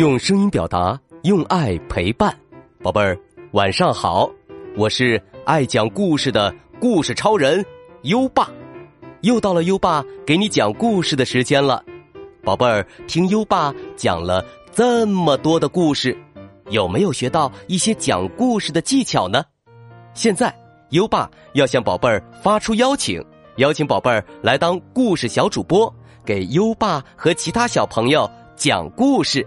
用声音表达，用爱陪伴，宝贝儿，晚上好！我是爱讲故事的故事超人优爸，又到了优爸给你讲故事的时间了。宝贝儿，听优爸讲了这么多的故事，有没有学到一些讲故事的技巧呢？现在，优爸要向宝贝儿发出邀请，邀请宝贝儿来当故事小主播，给优爸和其他小朋友讲故事。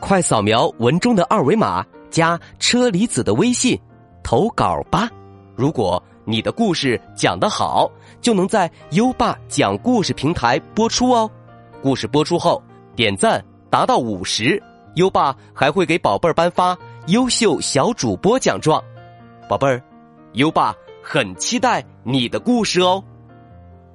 快扫描文中的二维码，加车厘子的微信，投稿吧！如果你的故事讲得好，就能在优爸讲故事平台播出哦。故事播出后，点赞达到五十，优爸还会给宝贝儿颁发优秀小主播奖状。宝贝儿，优爸很期待你的故事哦。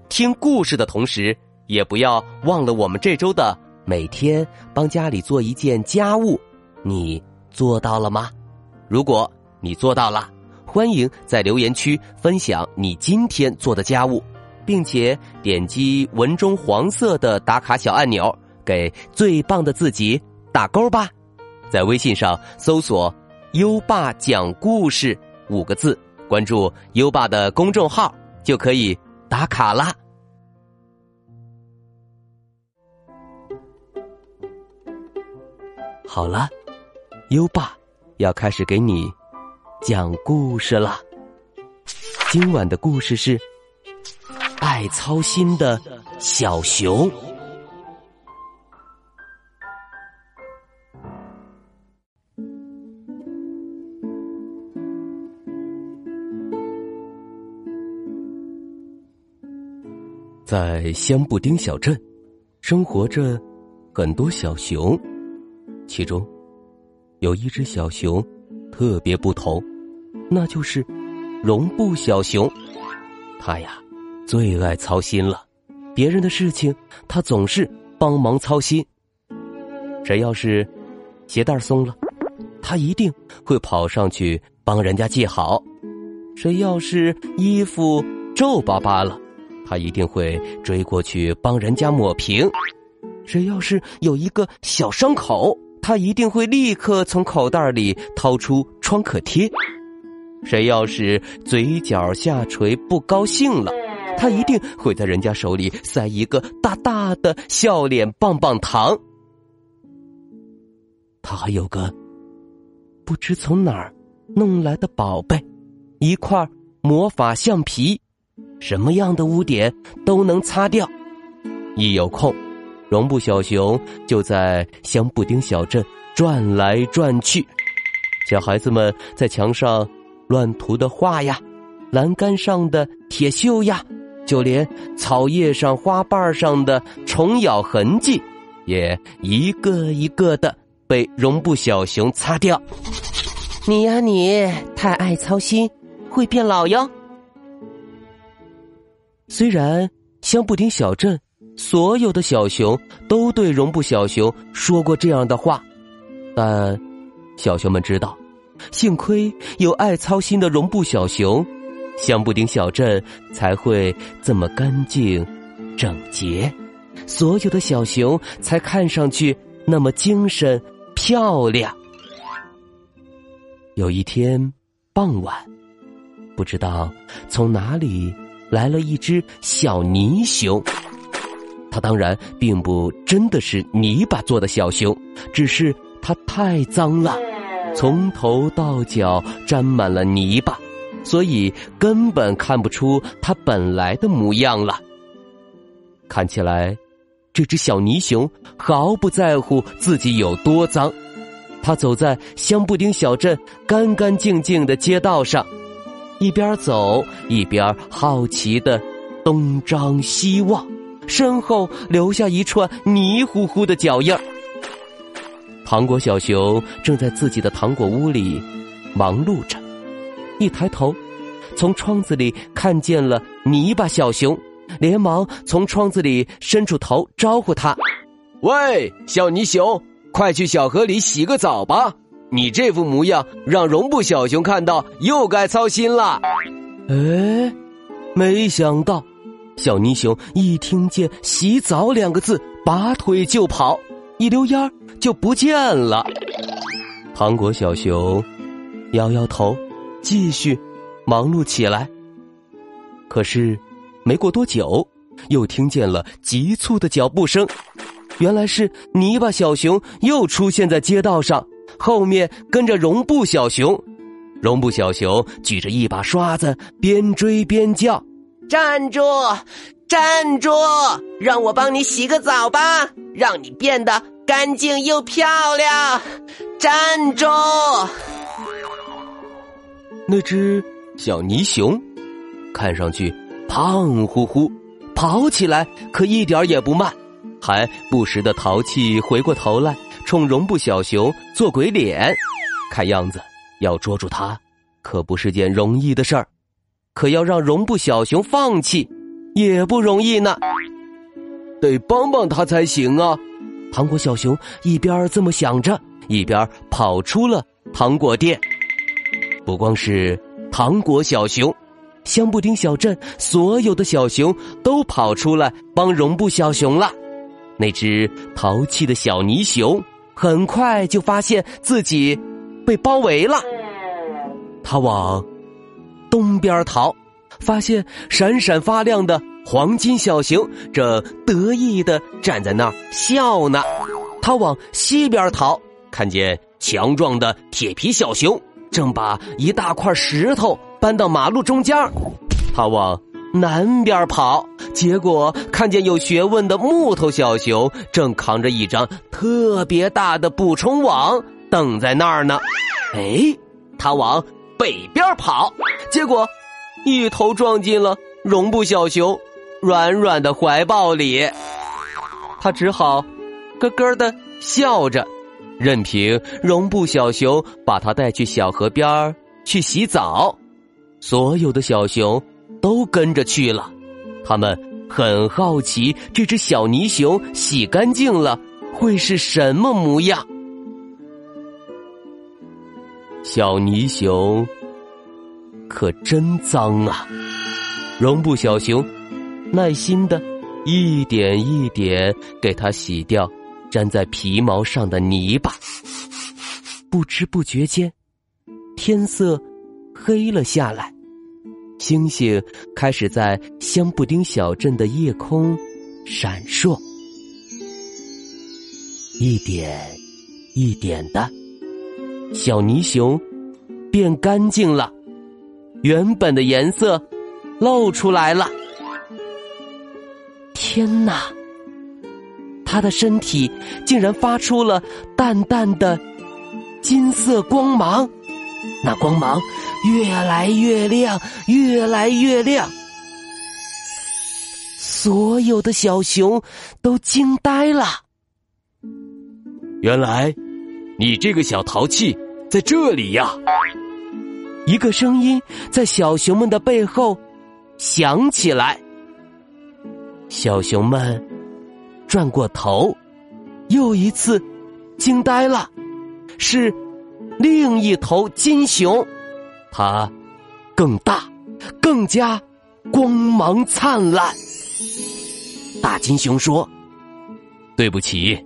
听故事的同时，也不要忘了我们这周的。每天帮家里做一件家务，你做到了吗？如果你做到了，欢迎在留言区分享你今天做的家务，并且点击文中黄色的打卡小按钮，给最棒的自己打勾吧。在微信上搜索“优爸讲故事”五个字，关注优爸的公众号就可以打卡啦。好了，优爸要开始给你讲故事了。今晚的故事是爱操心的小熊。在香布丁小镇，生活着很多小熊。其中，有一只小熊特别不同，那就是绒布小熊。它呀，最爱操心了，别人的事情它总是帮忙操心。谁要是鞋带松了，它一定会跑上去帮人家系好；谁要是衣服皱巴巴了，它一定会追过去帮人家抹平；谁要是有一个小伤口，他一定会立刻从口袋里掏出创可贴。谁要是嘴角下垂不高兴了，他一定会在人家手里塞一个大大的笑脸棒棒糖。他还有个不知从哪儿弄来的宝贝，一块魔法橡皮，什么样的污点都能擦掉。一有空。绒布小熊就在香布丁小镇转来转去，小孩子们在墙上乱涂的画呀，栏杆上的铁锈呀，就连草叶上、花瓣上的虫咬痕迹，也一个一个的被绒布小熊擦掉。你呀，你太爱操心，会变老哟。虽然香布丁小镇。所有的小熊都对绒布小熊说过这样的话，但小熊们知道，幸亏有爱操心的绒布小熊，香布丁小镇才会这么干净、整洁，所有的小熊才看上去那么精神、漂亮。有一天傍晚，不知道从哪里来了一只小泥熊。它当然并不真的是泥巴做的小熊，只是它太脏了，从头到脚沾满了泥巴，所以根本看不出它本来的模样了。看起来，这只小泥熊毫不在乎自己有多脏。它走在香布丁小镇干干净净的街道上，一边走一边好奇的东张西望。身后留下一串泥乎乎的脚印儿。糖果小熊正在自己的糖果屋里忙碌着，一抬头，从窗子里看见了泥巴小熊，连忙从窗子里伸出头招呼他：“喂，小泥熊，快去小河里洗个澡吧！你这副模样让绒布小熊看到又该操心了。”哎，没想到。小泥熊一听见“洗澡”两个字，拔腿就跑，一溜烟儿就不见了。糖果小熊摇摇头，继续忙碌起来。可是没过多久，又听见了急促的脚步声。原来是泥巴小熊又出现在街道上，后面跟着绒布小熊。绒布小熊举着一把刷子，边追边叫：“站住，站住！让我帮你洗个澡吧，让你变得干净又漂亮。站住！”那只小泥熊看上去胖乎乎，跑起来可一点也不慢，还不时的淘气，回过头来冲绒布小熊做鬼脸，看样子。要捉住他，可不是件容易的事儿，可要让绒布小熊放弃，也不容易呢。得帮帮他才行啊！糖果小熊一边这么想着，一边跑出了糖果店。不光是糖果小熊，香布丁小镇所有的小熊都跑出来帮绒布小熊了。那只淘气的小泥熊很快就发现自己。被包围了，他往东边逃，发现闪闪发亮的黄金小熊正得意的站在那儿笑呢。他往西边逃，看见强壮的铁皮小熊正把一大块石头搬到马路中间。他往南边跑，结果看见有学问的木头小熊正扛着一张特别大的捕虫网。等在那儿呢，哎，他往北边跑，结果一头撞进了绒布小熊软软的怀抱里。他只好咯咯的笑着，任凭绒布小熊把他带去小河边去洗澡。所有的小熊都跟着去了，他们很好奇这只小泥熊洗干净了会是什么模样。小泥熊可真脏啊！绒布小熊耐心的一点一点给它洗掉粘在皮毛上的泥巴。不知不觉间，天色黑了下来，星星开始在香布丁小镇的夜空闪烁，一点一点的。小泥熊变干净了，原本的颜色露出来了。天哪！它的身体竟然发出了淡淡的金色光芒，那光芒越来越亮，越来越亮。所有的小熊都惊呆了。原来，你这个小淘气！在这里呀！一个声音在小熊们的背后响起来。小熊们转过头，又一次惊呆了。是另一头金熊，它更大，更加光芒灿烂。大金熊说：“对不起，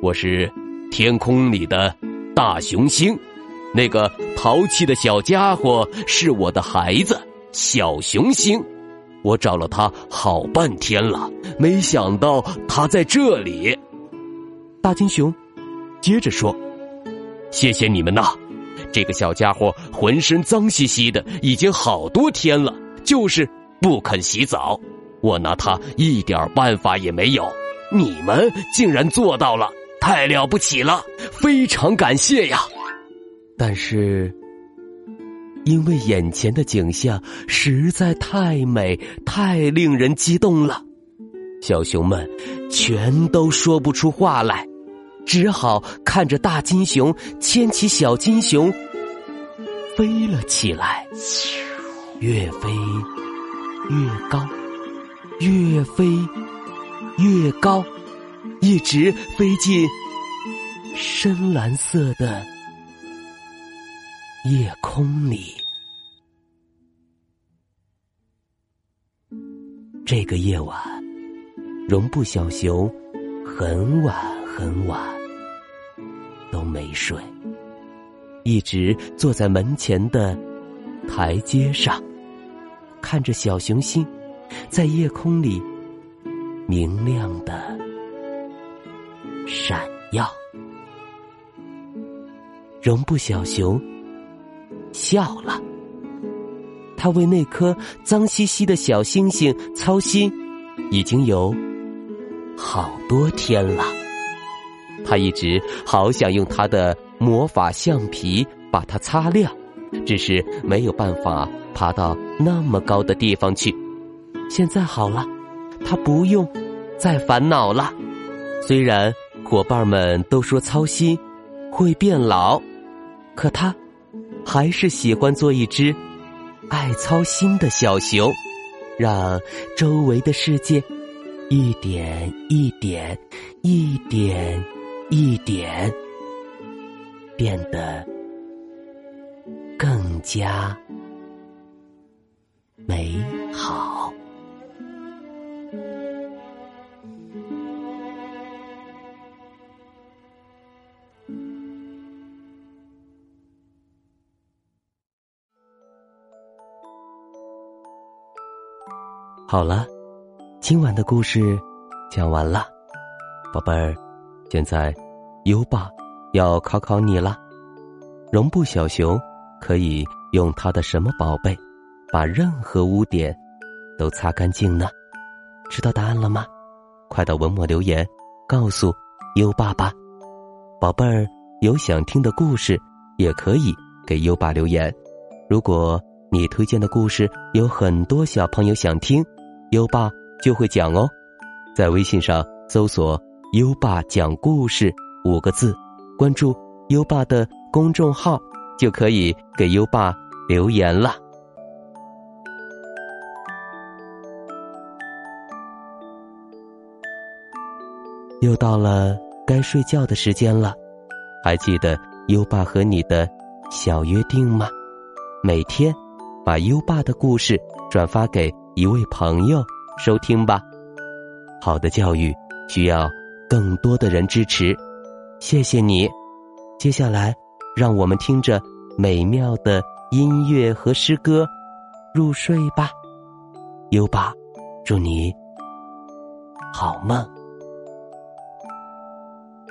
我是天空里的大熊星。”那个淘气的小家伙是我的孩子小熊星，我找了他好半天了，没想到他在这里。大金熊接着说：“谢谢你们呐，这个小家伙浑身脏兮兮的，已经好多天了，就是不肯洗澡。我拿他一点办法也没有，你们竟然做到了，太了不起了，非常感谢呀！”但是，因为眼前的景象实在太美、太令人激动了，小熊们全都说不出话来，只好看着大金熊牵起小金熊飞了起来，越飞越高，越飞越高，一直飞进深蓝色的。夜空里，这个夜晚，绒布小熊很晚很晚都没睡，一直坐在门前的台阶上，看着小行星在夜空里明亮的闪耀。绒布小熊笑了，他为那颗脏兮兮的小星星操心，已经有好多天了。他一直好想用他的魔法橡皮把它擦亮，只是没有办法爬到那么高的地方去。现在好了，他不用再烦恼了。虽然伙伴们都说操心会变老，可他还是喜欢做一只爱操心的小熊，让周围的世界一点一点一点。一点变得更加美好了，今晚的故事讲完了，宝贝儿。现在，优爸要考考你了。绒布小熊可以用它的什么宝贝，把任何污点都擦干净呢？知道答案了吗？快到文末留言告诉优爸吧。宝贝儿，有想听的故事也可以给优爸留言。如果你推荐的故事有很多小朋友想听，优爸就会讲哦。在微信上搜索。优爸讲故事五个字，关注优爸的公众号就可以给优爸留言了。又到了该睡觉的时间了，还记得优爸和你的小约定吗？每天把优爸的故事转发给一位朋友收听吧。好的教育需要。更多的人支持，谢谢你。接下来，让我们听着美妙的音乐和诗歌入睡吧。优爸，祝你好梦，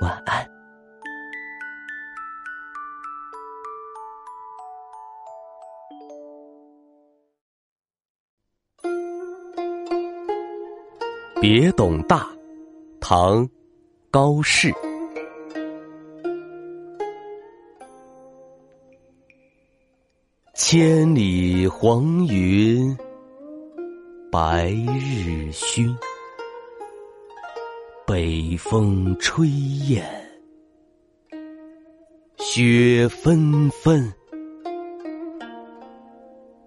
晚安。别董大，唐。高适，千里黄云白日曛，北风吹雁雪纷纷。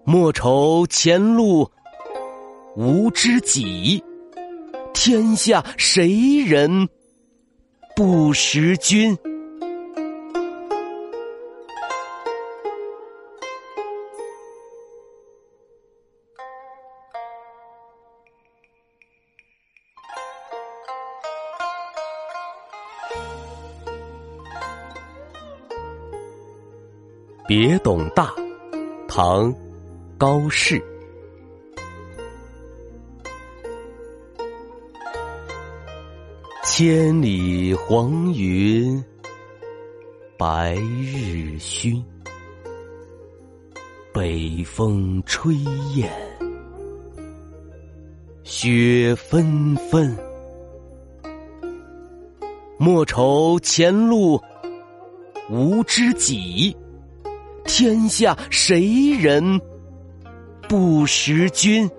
莫愁前路无知己，天下谁人？不识君，别董大，唐，高适。千里黄云白日曛，北风吹雁雪纷纷。莫愁前路无知己，天下谁人不识君？